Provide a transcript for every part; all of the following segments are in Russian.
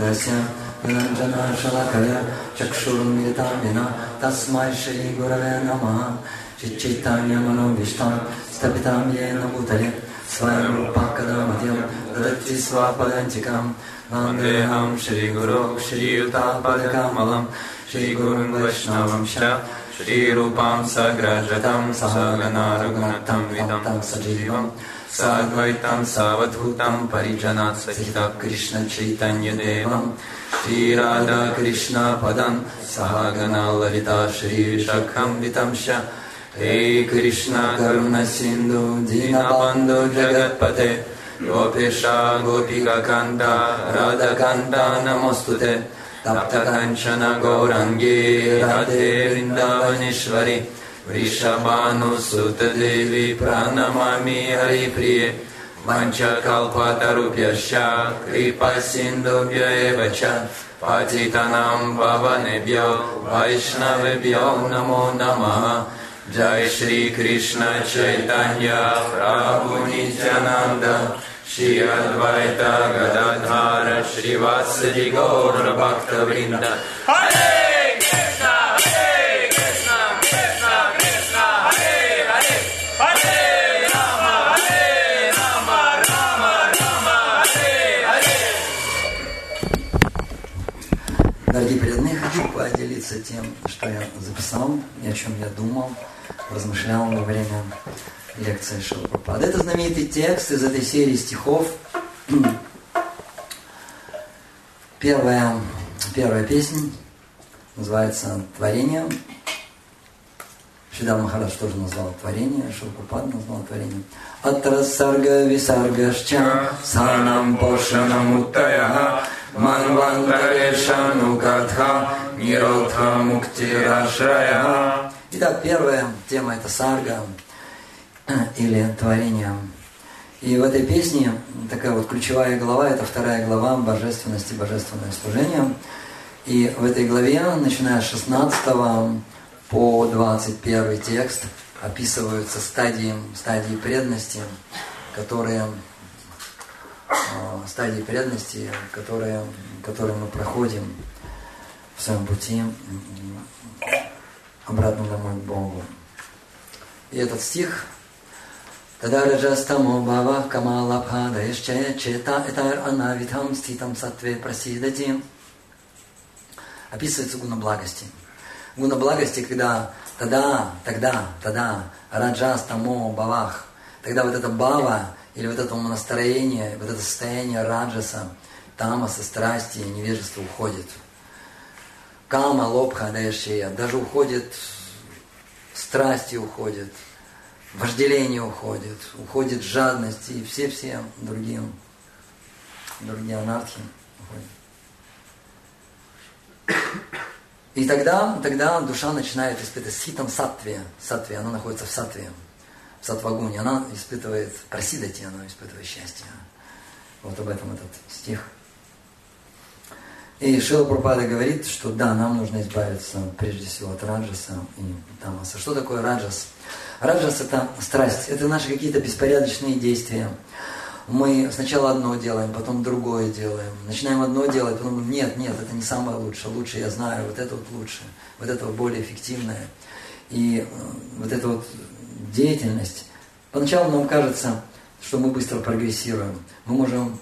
स्वरूपस्य निरञ्जनशलकया चक्षुरुन्मिलितां विना तस्मै श्रीगुरवे नमः। चिच्चैतन्यमनोभीष्टां स्थपितां येन भूतले स्वयं रूपः कदा मह्यं ददति स्वापदञ्चिकां वन्देऽहं श्रीगुरो श्रीयुतापदकमलं श्रीगुरुं वैष्णवंश श्रीरूपां सग्रजतं सहगना रघुनाथं विदं सजीवम्। साद्वैतं सावधूतं परिजनात् सहितं कृष्णचैतन्यदेवं। श्रीराधाकृष्णपदं सहगना ललिता श्रीशखं वितंश हे कृष्ण करुणसिन्धु दीनबन्धु जगत्पते। गोपेशा गोपिकान्त राधकान्ता नमोऽस्तु ते तप्तकञ्चन गौरङ्गे राधे वृन्दावनेश्वरि वृषभानुसुतदेवी प्रणमामि हरिप्रिये पञ्चकल्पतरुभ्यश्च कृपसिन्धुभ्य एव च पतितनां पवनेभ्यो वैष्णवेभ्यो नमो नमः। जय श्रीकृष्ण चैतन्य प्रभु नित्यानन्द। श्री अद्वैत गदाधार श्रीवासदि गौरभक्तवृन्द। हरे поделиться тем, что я записал и о чем я думал, размышлял во время лекции Шилпрапада. Это знаменитый текст из этой серии стихов. Первая, первая песня называется «Творение». Шидал Махарадж тоже назвал творение, Шилпрапад назвал творение. Атрасарга висаргашча санам пошанам уттая манвантарешану катха Итак, первая тема это сарга или творение. И в этой песне такая вот ключевая глава, это вторая глава божественности, божественное служение. И в этой главе, начиная с 16 по 21 текст, описываются стадии, стадии преданности, которые стадии преданности, которые, которые мы проходим в своем пути обратно домой к Богу. И этот стих Тада раджастамо бава камалабхада ишче чета этар анавитам ститам сатве прасидати описывается гуна благости. Гуна благости, когда тогда, тогда, тогда, раджастамо бавах, тогда вот это бава, или вот это настроение, вот это состояние раджаса, тамаса, страсти, невежества уходит. Кама, лобха, дэшия, даже уходит, страсти уходят, вожделение уходит, уходит жадность и все-все другие, другие анархии уходят. И тогда, тогда душа начинает испытывать ситом сатве. Сатве, она находится в сатве, в сатвагуне. Она испытывает просидати, она испытывает счастье. Вот об этом этот стих. И Шила Пропада говорит, что да, нам нужно избавиться прежде всего от раджаса и тамаса. Что такое раджас? Раджас это страсть, это наши какие-то беспорядочные действия. Мы сначала одно делаем, потом другое делаем. Начинаем одно делать, потом нет, нет, это не самое лучшее, лучше я знаю, вот это вот лучше, вот это вот более эффективное. И вот эта вот деятельность, поначалу нам кажется, что мы быстро прогрессируем. Мы можем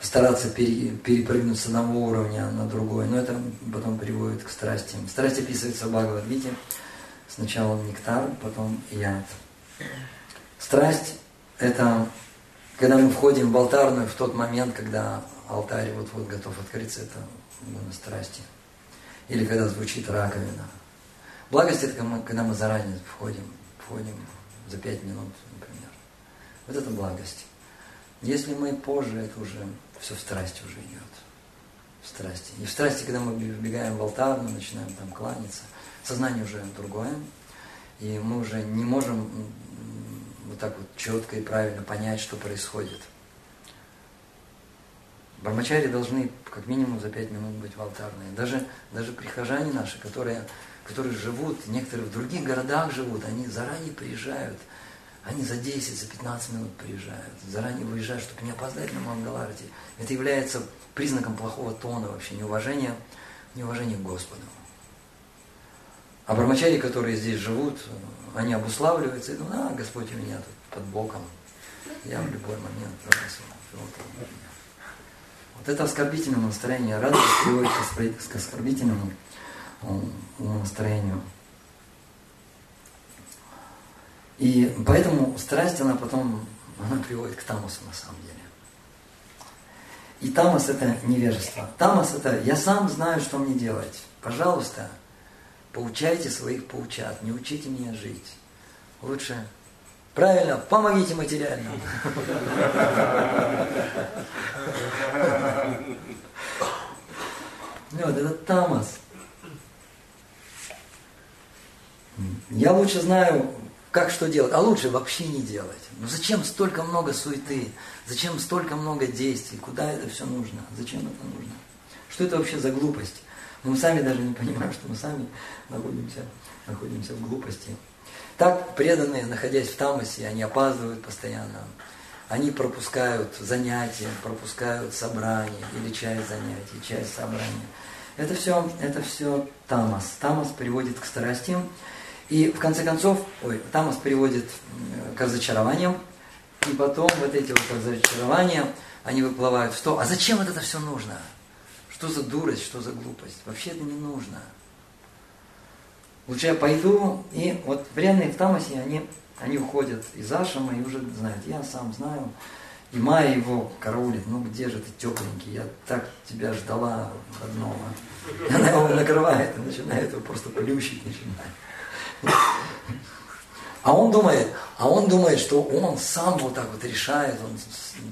стараться пере, перепрыгнуть с одного уровня на другой, но это потом приводит к страсти. Страсть описывается в Бхагавадгите. Сначала нектар, потом яд. Страсть – это когда мы входим в алтарную в тот момент, когда алтарь вот-вот готов открыться, это именно страсти. Или когда звучит раковина. Благость – это когда мы заранее входим, входим за пять минут, например. Вот это благость. Если мы позже, это уже все в страсти уже идет. В страсти. И в страсти, когда мы вбегаем в алтарь, мы начинаем там кланяться, сознание уже другое, и мы уже не можем вот так вот четко и правильно понять, что происходит. Бармачари должны как минимум за пять минут быть в алтарной. Даже, даже прихожане наши, которые, которые живут, некоторые в других городах живут, они заранее приезжают Они за 10, за 15 минут приезжают, заранее выезжают, чтобы не опоздать на Мангаларте. Это является признаком плохого тона вообще, неуважения, неуважения к Господу. А брамачари, которые здесь живут, они обуславливаются и думают, а, Господь у меня тут под боком. Я в любой момент пронесу. Вот это оскорбительное настроение. Радость приводит к оскорбительному настроению. И поэтому страсть, она потом, она приводит к тамасу на самом деле. И тамас это невежество. Тамас это я сам знаю, что мне делать. Пожалуйста, поучайте своих поучат, не учите меня жить. Лучше Правильно, помогите материально. Вот, это тамас. Я лучше знаю, как что делать, а лучше вообще не делать. Ну зачем столько много суеты? Зачем столько много действий? Куда это все нужно? Зачем это нужно? Что это вообще за глупость? Мы сами даже не понимаем, что мы сами находимся, находимся в глупости. Так преданные, находясь в тамасе, они опаздывают постоянно. Они пропускают занятия, пропускают собрания или часть занятий, часть собрания. Это все, это все тамас. Тамас приводит к страстям. И в конце концов, ой, тамас приводит к разочарованиям. И потом вот эти вот разочарования, они выплывают в что? А зачем вот это все нужно? Что за дурость, что за глупость? Вообще это не нужно. Лучше я пойду, и вот вредные в тамасе, они, они уходят из Ашама и уже знают, я сам знаю. И Майя его караулит, ну где же ты тепленький, я так тебя ждала родного. Она его накрывает и начинает его просто плющить, начинает. А он думает, а он думает, что он сам вот так вот решает, он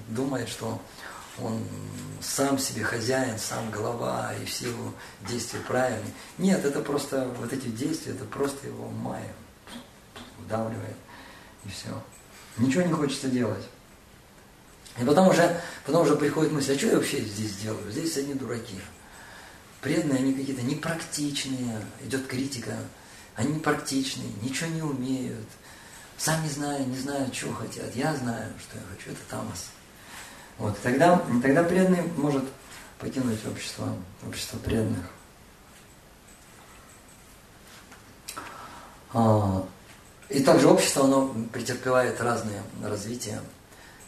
думает, что он сам себе хозяин, сам голова, и все его действия правильные. Нет, это просто, вот эти действия, это просто его майя вдавливает, и все. Ничего не хочется делать. И потом уже, потом уже приходит мысль, а что я вообще здесь делаю? Здесь одни дураки. Преданные, они какие-то непрактичные, идет критика, они непрактичные, ничего не умеют, сами знают, не знают, что хотят. Я знаю, что я хочу, это тамас. Вот, тогда, тогда преданный может покинуть общество, общество преданных. А, и также общество, оно претерпевает разные развития.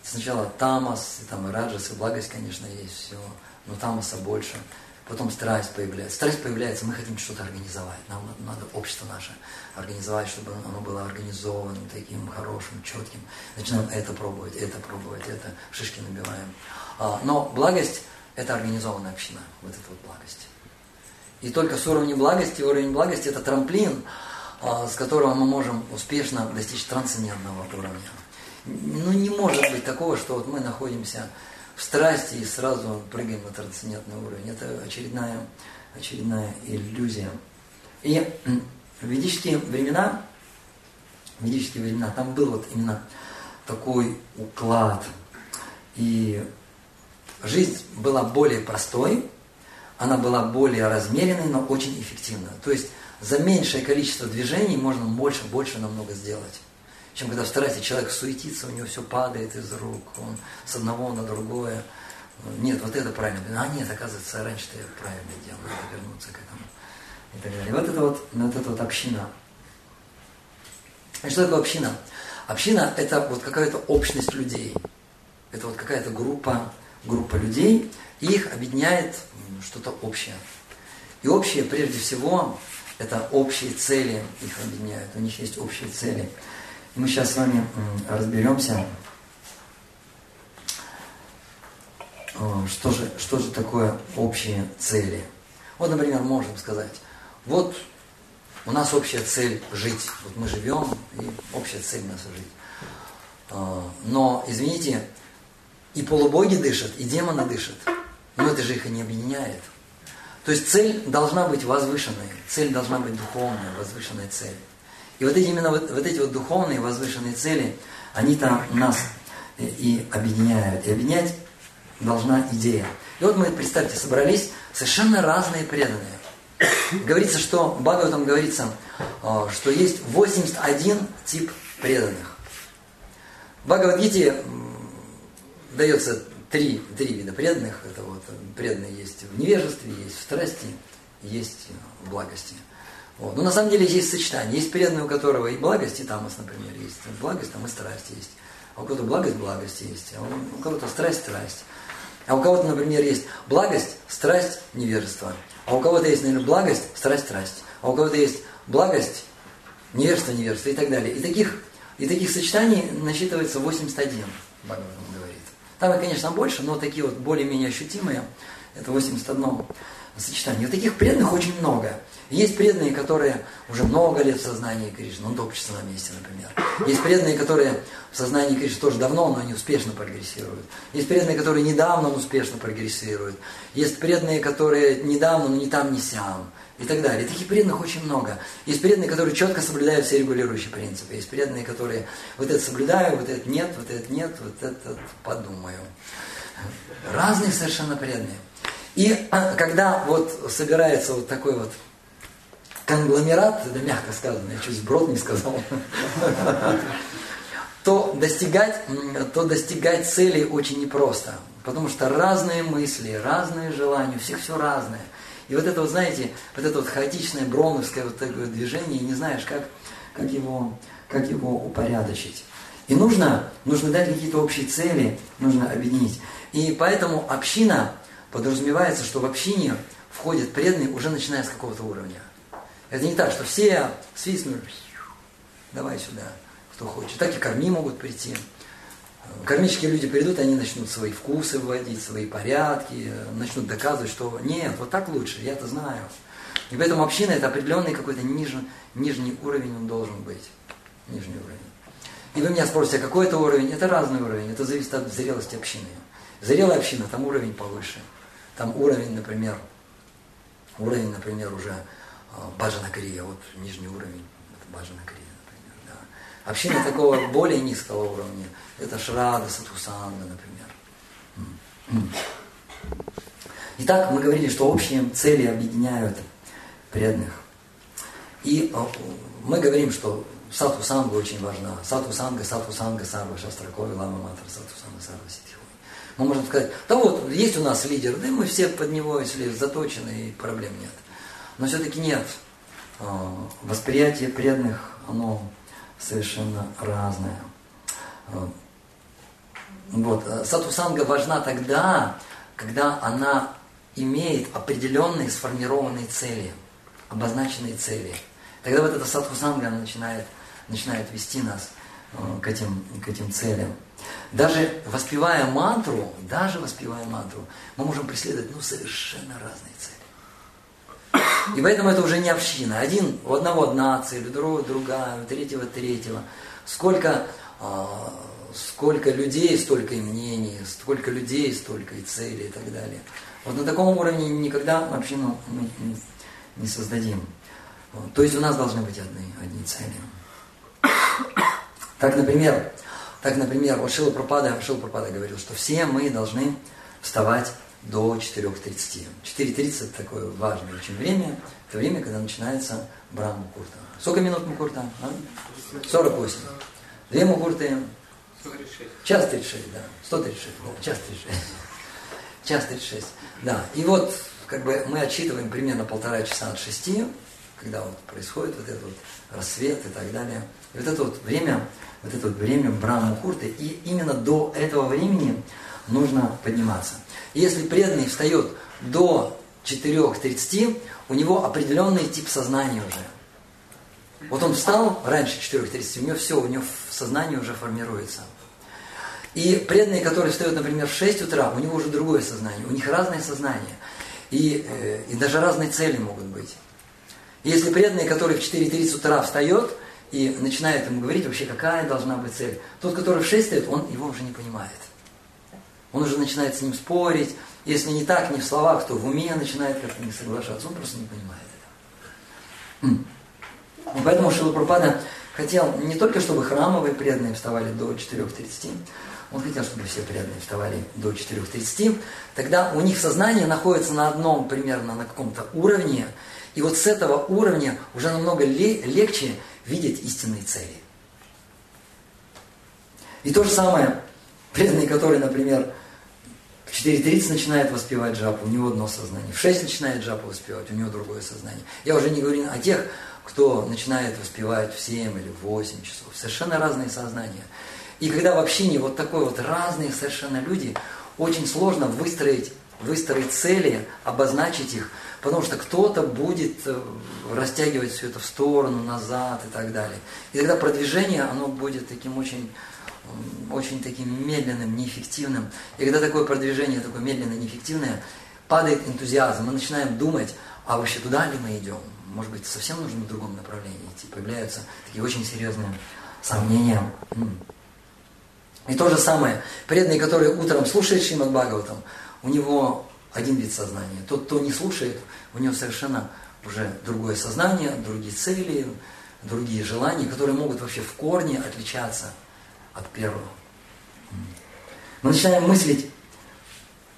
Сначала тамас, и там и раджас, и благость, конечно, есть все, но тамаса больше – Потом страсть появляется. Страсть появляется, мы хотим что-то организовать. Нам надо общество наше организовать, чтобы оно было организованным, таким хорошим, четким. Начинаем это пробовать, это пробовать, это шишки набиваем. А, но благость – это организованная община, вот эта вот благость. И только с уровня благости, уровень благости – это трамплин, а, с которого мы можем успешно достичь трансцендентного уровня. Ну, не может быть такого, что вот мы находимся в страсти и сразу прыгаем на трансцендентный уровень. Это очередная, очередная иллюзия. И в ведические времена, в ведические времена, там был вот именно такой уклад. И жизнь была более простой, она была более размеренной, но очень эффективной. То есть за меньшее количество движений можно больше, больше намного сделать чем когда в человек суетится, у него все падает из рук, он с одного на другое. Нет, вот это правильно. А нет, оказывается, раньше-то я правильно делал, надо вернуться к этому. И так далее. И вот это вот, вот эта вот община. И что такое община? Община – это вот какая-то общность людей. Это вот какая-то группа, группа людей, и их объединяет что-то общее. И общее, прежде всего, это общие цели их объединяют. У них есть общие цели. Мы сейчас с вами разберемся, что же, что же такое общие цели. Вот, например, можем сказать, вот у нас общая цель жить. Вот мы живем, и общая цель у нас жить. А, но, извините, и полубоги дышат, и демоны дышат. Но это же их и не объединяет. То есть цель должна быть возвышенной, цель должна быть духовная, возвышенная цель. И вот эти именно вот, вот эти вот духовные возвышенные цели, они там нас и объединяют. И объединять должна идея. И вот мы, представьте, собрались совершенно разные преданные. Говорится, что, в Бхагаватам говорится, а, что есть 81 тип преданных. В Бхагавадгите дается три, три вида преданных. Это вот преданные есть в невежестве, есть в страсти, есть в благости. Вот. Но на самом деле есть сочетание. Есть преданный, у которого и благость, и тамос, например, есть. Благость, там и страсть есть. А у кого-то благость, благость есть. А у кого-то страсть, страсть. А у кого-то, например, есть благость, страсть, невежество. А у кого-то есть, наверное, благость, страсть, страсть. А у кого-то есть благость, невежество, невежество и так далее. И таких, и таких сочетаний насчитывается 81, Бхагаватам говорит. Там, конечно, больше, но такие вот более-менее ощутимые, это 81 сочетание. Вот таких преданных очень много. Есть преданные, которые уже много лет в сознании Кришны, он топчется на месте, например. Есть преданные, которые в сознании Кришны тоже давно, но они успешно прогрессируют. Есть преданные, которые недавно, но успешно прогрессируют. Есть преданные, которые недавно, но не там, не сям. И так далее. Таких преданных очень много. Есть преданные, которые четко соблюдают все регулирующие принципы. Есть преданные, которые вот это соблюдаю, вот это нет, вот это нет, вот это подумаю. Разные совершенно преданные. И а, когда вот собирается вот такой вот конгломерат, это мягко сказано, я чуть сброд не сказал, то достигать, то достигать цели очень непросто. Потому что разные мысли, разные желания, у всех все разное. И вот это вот, знаете, вот это вот хаотичное броновское вот такое движение, не знаешь, как, как, его, как его упорядочить. И нужно, нужно дать какие-то общие цели, нужно объединить. И поэтому община, подразумевается, что в общине входят преданные уже начиная с какого-то уровня. Это не так, что все свистнули, давай сюда, кто хочет. Так и корми могут прийти. Кармические люди придут, они начнут свои вкусы вводить, свои порядки, начнут доказывать, что нет, вот так лучше, я это знаю. И поэтому община это определенный какой-то нижний, нижний уровень он должен быть. Нижний уровень. И вы меня спросите, а какой это уровень? Это разный уровень, это зависит от зрелости общины. Зрелая община, там уровень повыше. Там уровень, например, уровень, например, уже Баджана Крия, вот нижний уровень, это Баджана Крия, например. Да. Община такого более низкого уровня, это Шрада, Сатхусанга, например. Итак, мы говорили, что общие цели объединяют преданных. И мы говорим, что сатху санга очень важна. Сатху санга, сатху санга, сарва шастракой, лама матра, сатху санга, сарва ситхи. Мы можем сказать, да вот, есть у нас лидер, да мы все под него, если заточены, и проблем нет. Но все-таки нет. А, восприятие преданных, оно совершенно разное. А, вот. А, сатусанга важна тогда, когда она имеет определенные сформированные цели, обозначенные цели. Тогда вот эта сатхусанга она начинает, начинает вести нас к этим, к этим целям. Даже воспевая мантру, даже воспевая мантру, мы можем преследовать ну, совершенно разные цели. И поэтому это уже не община. Один, у одного цель, у другого другая, у третьего третьего. Сколько, а, сколько людей, столько и мнений, сколько людей, столько и целей и так далее. Вот на таком уровне никогда общину мы не, создадим. То есть у нас должны быть одни, одни цели. Так, например, так, например, вот Шила Пропада, Шила Пропада говорил, что все мы должны вставать до 4.30. 4.30 это такое важное очень время. Это время, когда начинается Брахма Мукурта. Сколько минут Мукурта? А? 48. Две Мукурты? 136. Час 36, да. 136, да. Час 36. Час 36. Да. И вот как бы мы отсчитываем примерно полтора часа от шести, когда вот происходит вот этот вот рассвет и так далее. И вот это вот время вот это вот время Брахма Мухурты, и именно до этого времени нужно подниматься. Если преданный встает до 4.30, у него определенный тип сознания уже. Вот он встал раньше 4.30, у него все, у него сознание уже формируется. И преданные, которые встают, например, в 6 утра, у него уже другое сознание, у них разное сознание. И, э, и даже разные цели могут быть. если преданный, который в 4.30 утра встает, и начинает ему говорить вообще, какая должна быть цель. Тот, который в 6 стоит, он его уже не понимает. Он уже начинает с ним спорить. Если не так, не в словах, то в уме начинает как-то не соглашаться. Он просто не понимает этого. Поэтому Шилапрапада хотел не только, чтобы храмовые преданные вставали до 4.30, он хотел, чтобы все преданные вставали до 4.30. Тогда у них сознание находится на одном, примерно на каком-то уровне. И вот с этого уровня уже намного легче видеть истинные цели. И то же самое, преданный, который, например, в 4.30 начинает воспевать джапу, у него одно сознание. В 6 начинает джапу воспевать, у него другое сознание. Я уже не говорю о тех, кто начинает воспевать в 7 или в 8 часов. Совершенно разные сознания. И когда в общине вот такой вот разные совершенно люди, очень сложно выстроить, выстроить цели, обозначить их, потому что кто-то будет э, растягивать все это в сторону, назад и так далее. И тогда продвижение, оно будет таким очень, очень таким медленным, неэффективным. И когда такое продвижение, такое медленное, неэффективное, падает энтузиазм, мы начинаем думать, а вообще туда ли мы идем? Может быть, совсем нужно в другом направлении идти? Появляются такие очень серьезные сомнения. И то же самое, преданный, который утром слушает Шримад Бхагаватам, у него один вид сознания. Тот, кто не слушает, у него совершенно уже другое сознание, другие цели, другие желания, которые могут вообще в корне отличаться от первого. Мы начинаем мыслить,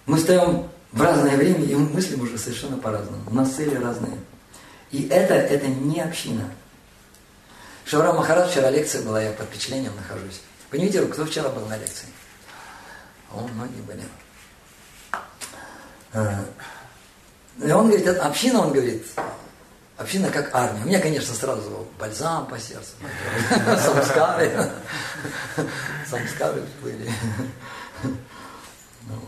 мы встаем в разное время, и мы мыслим уже совершенно по-разному. У нас цели разные. И это, это не община. Шавра Махарадж, вчера лекция была, я под впечатлением нахожусь. Понимаете, кто вчера был на лекции? О, многие были. А, и он говорит, община, он говорит, община как армия. У меня, конечно, сразу бальзам по сердцу. Самскары. Самскары были. Ну.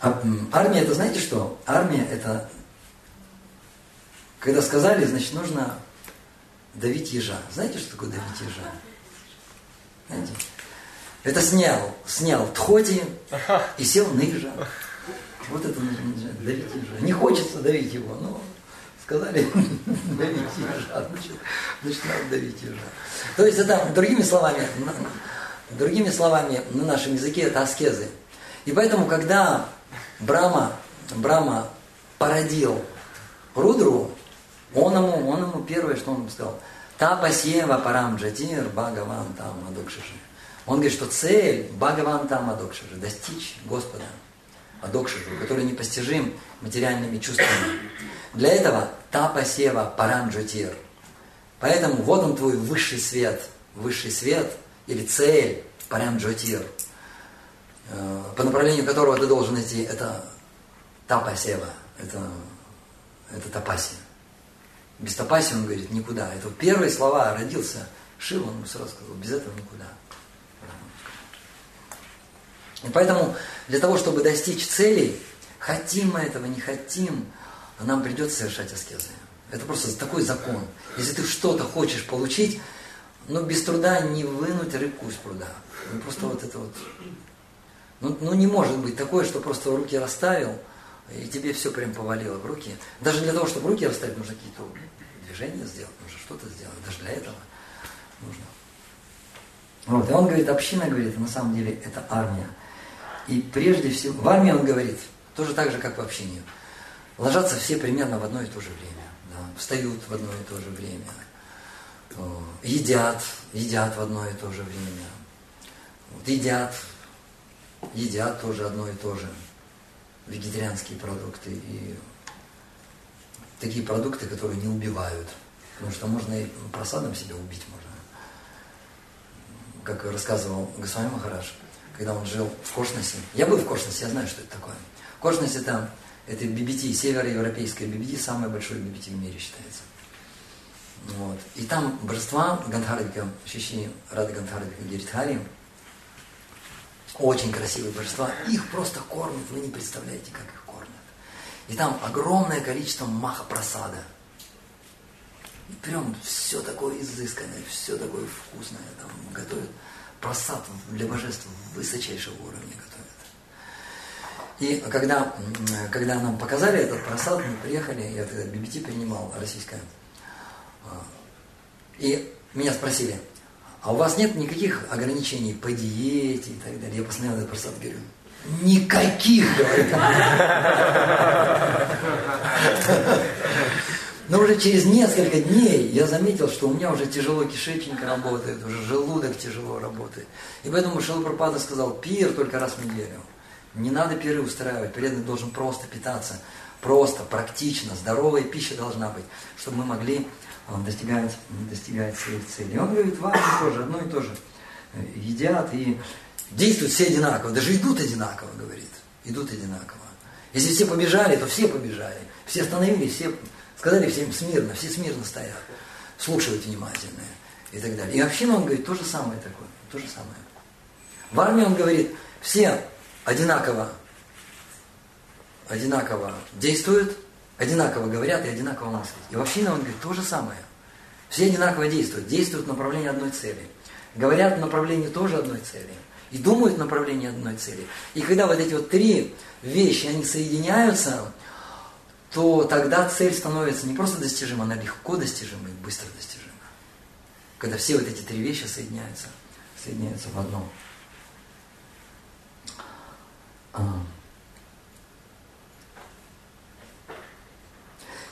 А, армия это знаете что? Армия это когда сказали, значит нужно давить ежа. Знаете, что такое давить ежа? Знаете? Это снял, снял тхоти и сел на ежа. Вот это нужно давить ежа. Не хочется давить его, но сказали давить ежа, значит, значит надо давить ежа. То есть это, другими словами, другими словами, на нашем языке это аскезы. И поэтому, когда Брама, Брама породил Рудру, он ему, он ему первое, что он ему сказал, Тапасева парам джатир Бхагаван там адокшиши. Он говорит, что цель Бхагаван там адокшиши, достичь Господа адокшишу, который непостижим материальными чувствами. Для этого тапасева парам джатир. Поэтому вот он твой высший свет, высший свет или цель парам джатир, э, по направлению которого ты должен идти, это тапасева, это, это тапаси. Без тапаси, он говорит, никуда. Это первые слова родился Шива, он сразу сказал, без этого никуда. И поэтому для того, чтобы достичь целей, хотим мы этого, не хотим, нам придется совершать аскезы. Это просто такой закон. Если ты что-то хочешь получить, но без труда не вынуть рыбку из пруда. Ну, просто вот это вот. Ну, ну не может быть такое, что просто руки расставил, и тебе все прям повалило в руки. Даже для того, чтобы руки расставить, нужно какие-то движения сделать, нужно что-то сделать. Даже для этого нужно. Вот. И он говорит, община, говорит, на самом деле это армия. И прежде всего, в армии он говорит, тоже так же, как в общине. Ложатся все примерно в одно и то же время. Да, встают в одно и то же время. Едят, едят в одно и то же время. Вот, едят, едят тоже одно и то же вегетарианские продукты и такие продукты, которые не убивают. Потому что можно и прасадом себя убить можно. Как рассказывал Госвами Махараш, когда он жил в Корснесе. Я был в Корснесе, я знаю, что это такое. Корснес это, это BBT, североевропейская BBT, самое большое BBT в мире считается. Вот. И там божества Гандхарвика, Шри Шри Радха Гандхарвика Гиридхари, очень красивые божества. Их просто кормят, вы не представляете, как их кормят. И там огромное количество маха-просада. И прям все такое изысканное, все такое вкусное там готовят. Просад для божеств высочайшего уровня готовят. И когда, когда нам показали этот просад, мы приехали, я тогда BBT принимал, российская. И меня спросили, а у вас нет никаких ограничений по диете и так далее? Я постоянно этот просад говорю, никаких, говорит. Но уже через несколько дней я заметил, что у меня уже тяжело кишечник работает, уже желудок тяжело работает. И поэтому Шила сказал, пир только раз в неделю. Не надо пиры устраивать, преданный должен просто питаться просто, практично, здоровая пища должна быть, чтобы мы могли э, достигать, достигать своих целей. И он говорит, важно тоже, одно и то же. Э, едят и действуют все одинаково, даже идут одинаково, говорит. Идут одинаково. Если все побежали, то все побежали. Все остановились, все сказали всем смирно, все смирно стоят, слушают внимательно и так далее. И община, он говорит, то же самое такое, то же самое. В армии он говорит, все одинаково, одинаково действуют, одинаково говорят и одинаково мыслят. И в общине он говорит, то же самое. Все одинаково действуют, действуют в направлении одной цели. Говорят в направлении тоже одной цели. И думают в направлении одной цели. И когда вот эти вот три вещи, они соединяются, то тогда цель становится не просто достижима, она легко достижима и быстро достижима. Когда все вот эти три вещи соединяются, соединяются в одном. А.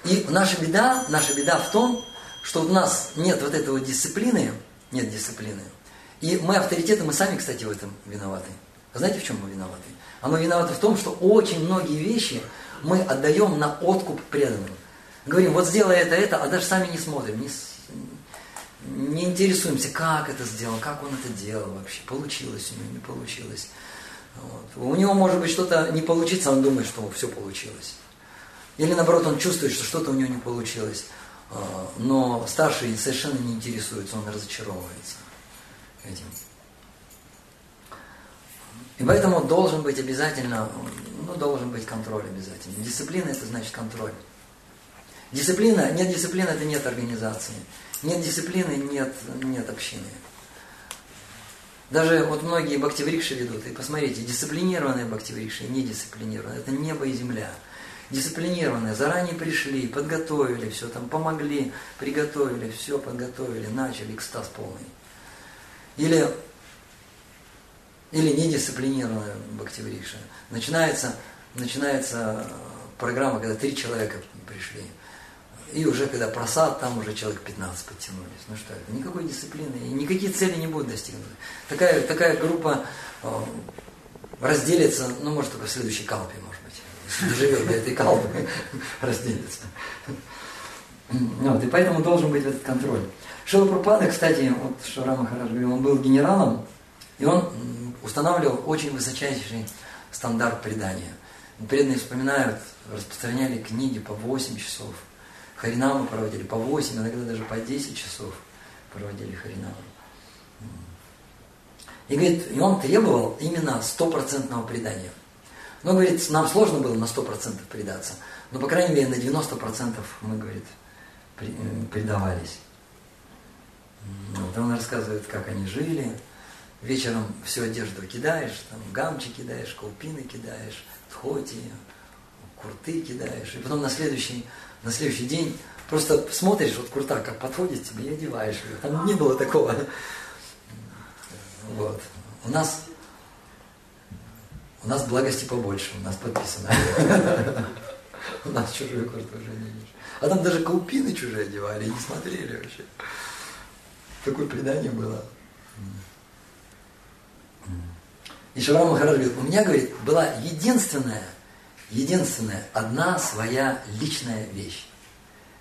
И наша беда, наша беда в том, что у нас нет вот этой вот дисциплины, нет дисциплины. И мы авторитеты, мы сами, кстати, в этом виноваты. знаете, в чем мы виноваты? А мы виноваты в том, что очень многие вещи мы отдаем на откуп преданным. Говорим, вот сделай это, это, а даже сами не смотрим, не, не интересуемся, как это сделал, как он это делал вообще, получилось у него, не получилось. Вот. У него может быть что-то не получится, он думает, что все получилось. Или наоборот, он чувствует, что что-то у него не получилось. А, но старший совершенно не интересуется, он разочаровывается этим. И поэтому должен быть обязательно, ну, должен быть контроль обязательно. Дисциплина это значит контроль. Дисциплина, нет дисциплины, это нет организации. Нет дисциплины, нет, нет общины. Даже вот многие бхактиврикши ведут, и посмотрите, дисциплинированные бхактиврикши и недисциплинированные, это небо и земля. Дисциплинированные, заранее пришли, подготовили все, там помогли, приготовили, все подготовили, начали, экстаз полный. Или, или недисциплинированная бхактиврикша. Начинается, начинается программа, когда три человека пришли. И уже когда просад, там уже человек 15 подтянулись. Ну что это? Никакой дисциплины. Никакие цели не будут достигнуты. Такая, такая группа э, разделится, ну может только в следующей калпе, может быть. Если до этой калпы, разделится. Вот, и поэтому должен быть этот контроль. Шила Пропада, кстати, вот Шара Махарадж говорил, он был генералом, и он устанавливал очень высочайший стандарт предания. Преданные вспоминают, распространяли книги по 8 часов, Харинамы проводили по 8, иногда даже по 10 часов проводили Харинамы. И говорит, и он требовал именно стопроцентного предания. Но, говорит, нам сложно было на 100% предаться, но, по крайней мере, на 90% мы, говорит, предавались. Вот он рассказывает, как они жили. Вечером всю одежду кидаешь, там гамчи кидаешь, колпины кидаешь, тхоти, курты кидаешь. И потом на следующий на следующий день просто смотришь, вот курта как подходит тебе и одеваешь ее. Там не было такого. Вот. У нас у нас благости побольше, у нас подписано. У нас чужую курту уже не видишь. А там даже каупины чужие одевали, не смотрели вообще. Такое предание было. И Шаврам Махарадж говорит, у меня, говорит, была единственная единственная, одна своя личная вещь.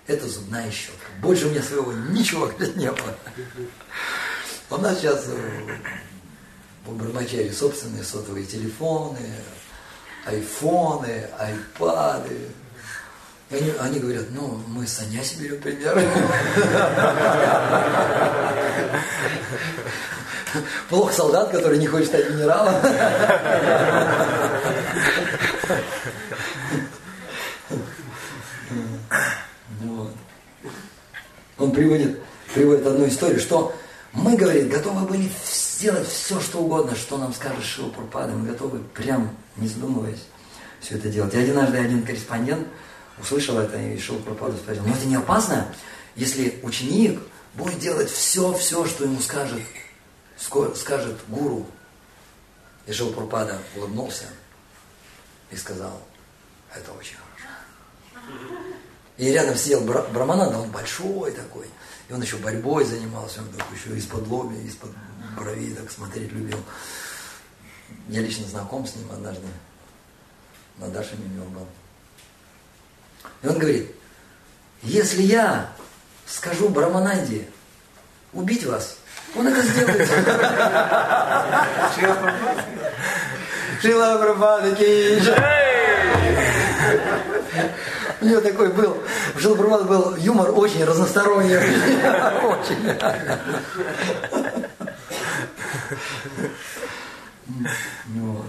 Это зубная щетка. Больше у меня своего ничего говорит, не было. У нас сейчас э, в Бармачаре собственные сотовые телефоны, айфоны, айпады. И они, они говорят, ну, мы с Саняси берем пример. Плохо солдат, который не хочет стать генералом. Он приводит, приводит одну историю, что мы, говорит, готовы были сделать все, что угодно, что нам скажет Шива Пурпада. Мы готовы прям, не задумываясь, все это делать. И однажды один корреспондент услышал это и Шива Пурпаду спросил, но это не опасно, если ученик будет делать все, все, что ему скажет, скажет гуру. И Шива Пурпада улыбнулся и сказал, это очень хорошо. И рядом сидел Брамананда, он большой такой. И он еще борьбой занимался, он такой еще из-под лоби, из-под бровей так смотреть любил. Я лично знаком с ним однажды. На Даше Мимер был. И он говорит, если я скажу Брамананде убить вас, он это сделает. Шила Прабхада У него такой был, у Шила Прабхада был юмор очень разносторонний. Очень. Вот.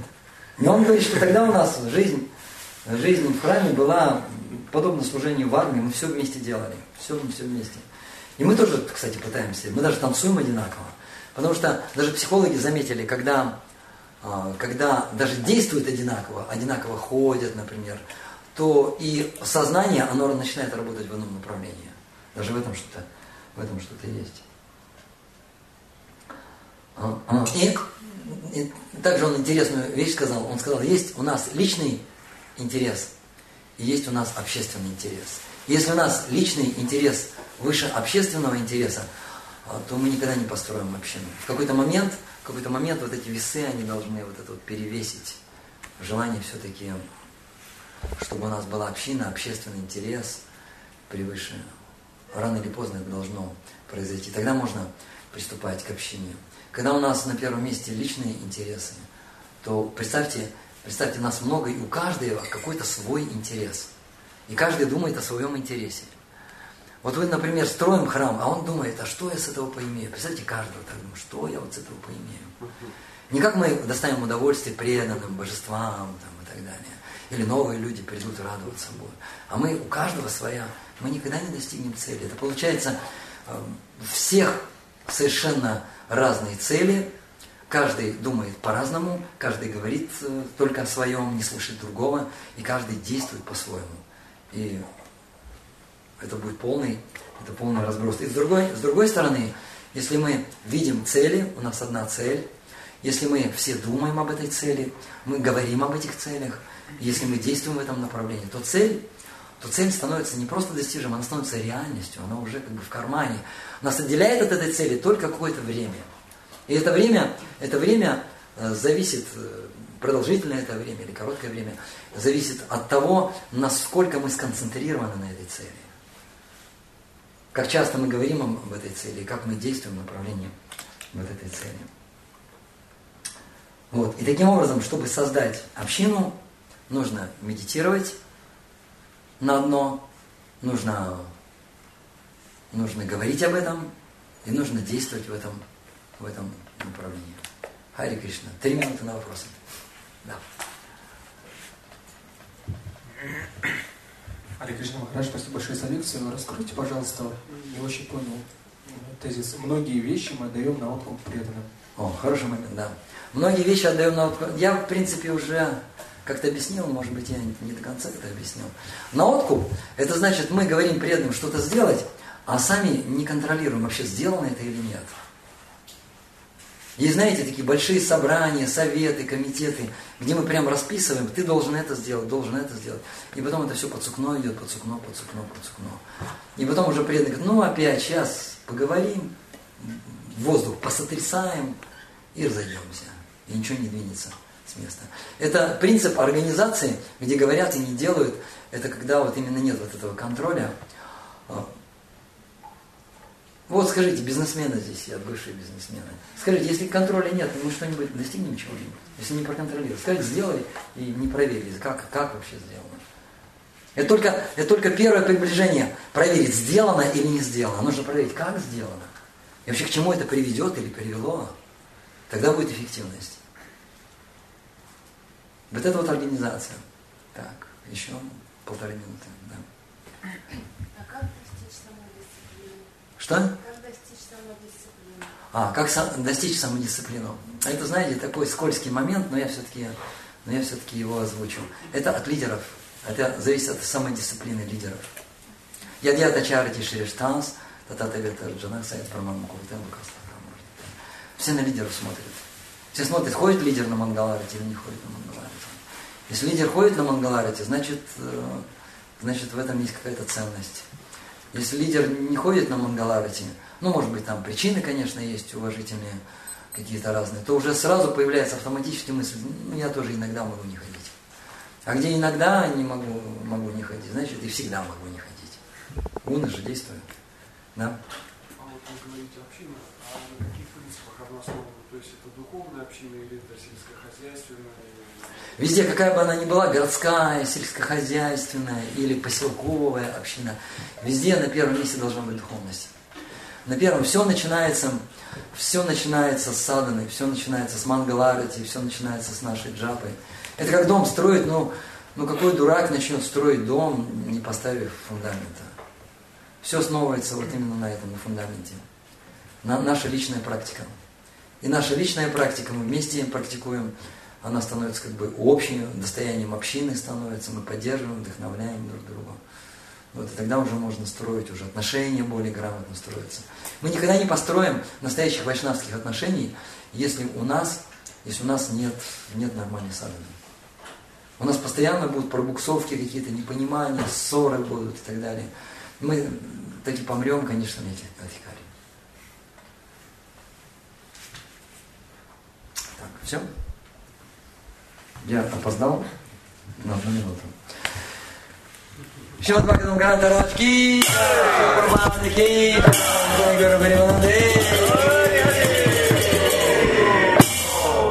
И он говорит, что тогда у нас жизнь, жизнь в храме была подобно служению в армии, мы все вместе делали, все, все вместе. И мы тоже, кстати, пытаемся, мы даже танцуем одинаково. Потому что даже психологи заметили, когда, а, когда даже действуют одинаково, одинаково ходят, например, то и сознание, оно начинает работать в одном направлении. Даже в этом что-то, в этом что-то есть. А, а, и, и также он интересную вещь сказал. Он сказал, есть у нас личный интерес и есть у нас общественный интерес. Если у нас личный интерес выше общественного интереса, а, то мы никогда не построим общину. В какой-то момент, в какой-то момент вот эти весы, они должны вот это вот перевесить. Желание все-таки, чтобы у нас была община, общественный интерес превыше. Рано или поздно это должно произойти. Тогда можно приступать к общине. Когда у нас на первом месте личные интересы, то представьте, представьте, нас много, и у каждого какой-то свой интерес. И каждый думает о своем интересе. Вот вы, например, строим храм, а он думает, а что я с этого поимею? Представьте, каждого так думает, что я вот с этого поимею? Не как мы доставим удовольствие преданным божествам там, и так далее. Или новые люди придут радоваться Богу. А мы, у каждого своя, мы никогда не достигнем цели. Это получается, эм, всех совершенно разные цели, каждый думает по-разному, каждый говорит э, только о своем, не слышит другого, и каждый действует по-своему. И это будет полный, это полный разброс. И с другой, с другой стороны, если мы видим цели, у нас одна цель, если мы все думаем об этой цели, мы говорим об этих целях, если мы действуем в этом направлении, то цель, то цель становится не просто достижимой, она становится реальностью, она уже как бы в кармане. Нас отделяет от этой цели только какое-то время. И это время, это время э, зависит, э, продолжительное это время или короткое время, зависит от того, насколько мы сконцентрированы на этой цели. Как часто мы говорим об этой цели, как мы действуем в направлении вот этой цели. Вот. И таким образом, чтобы создать общину, нужно медитировать на одно, нужно, нужно говорить об этом, и нужно действовать в этом, в этом направлении. Хари Кришна. Три минуты на вопросы. Да. Ари Кришна Махарадж, спасибо большое за лекцию. Раскройте, пожалуйста, не очень понял тезис. Многие вещи мы отдаем на откуп преданным. О, хороший момент, да. Многие вещи отдаем на откуп. Я, в принципе, уже как-то объяснил, может быть, я не до конца это объяснил. На откуп, это значит, мы говорим преданным что-то сделать, а сами не контролируем, вообще сделано это или нет. Есть, знаете, такие большие собрания, советы, комитеты, где мы прям расписываем, ты должен это сделать, должен это сделать. И потом это все под сукно идет, под сукно, под сукно, под сукно. И потом уже преданный говорит, ну опять сейчас поговорим, воздух посотрясаем и разойдемся. И ничего не двинется с места. Это принцип организации, где говорят и не делают, это когда вот именно нет вот этого контроля. Вот скажите, бизнесмены здесь сидят, бывшие бизнесмены. Скажите, если контроля нет, мы что-нибудь достигнем чего-нибудь? Если не проконтролировали. Скажите, сделали и не проверили, как, как вообще сделано. Это только, это только первое приближение. Проверить, сделано или не сделано. Нужно проверить, как сделано. И вообще к чему это приведет или привело. Тогда будет эффективность. Вот это вот организация. Так, еще полторы минуты. Да. Что? Как достичь самодисциплины? А, как сам, достичь самодисциплину? Это, знаете, такой скользкий момент, но я все-таки но я все-таки его озвучу. Это от лидеров. Это зависит от самодисциплины лидеров. Я Ядьята чарати ширештанс, татата ветер джанах сайт прамамку Все на лидеров смотрят. Все смотрят, ходит лидер на Мангаларите или не ходит на Мангаларите. Если лидер ходит на Мангаларите, значит, э, значит в этом есть какая-то ценность. Если лидер не ходит на Мангаларати, ну, может быть, там причины, конечно, есть уважительные, какие-то разные, то уже сразу появляется автоматически мысль, ну, я тоже иногда могу не ходить. А где иногда не могу, могу не ходить, значит и всегда могу не ходить. Гуны же действуют. Да? А вот вы говорите община, а на каких принципах она основана? То есть это духовная община или это сельскохозяйственная? Везде, какая бы она ни была, городская, сельскохозяйственная или поселковая община, везде на первом месте должна быть духовность. На первом все начинается, все начинается с саданы, все начинается с мангаларати, все начинается с нашей джапы. Это как дом строить, ну, ну какой дурак начнет строить дом, не поставив фундамента. Все основывается вот именно на этом, фундаменте. На, наша личная практика. И наша личная практика, мы вместе практикуем, она становится как бы общим достоянием общины становится, мы поддерживаем, вдохновляем друг друга. Вот, и тогда уже можно строить, уже отношения более грамотно строятся. Мы никогда не построим настоящих вайшнавских отношений, если у нас, если у нас нет, нет нормальной садханы. У нас постоянно будут пробуксовки какие-то, непонимания, ссоры будут и так далее. Мы таки помрем, конечно, на адхикаре. Так, все? Я опоздал на одну минуту. Шиват Бхагаван Гаранта Рашки, Прабхаван Ки, Гуру Гуру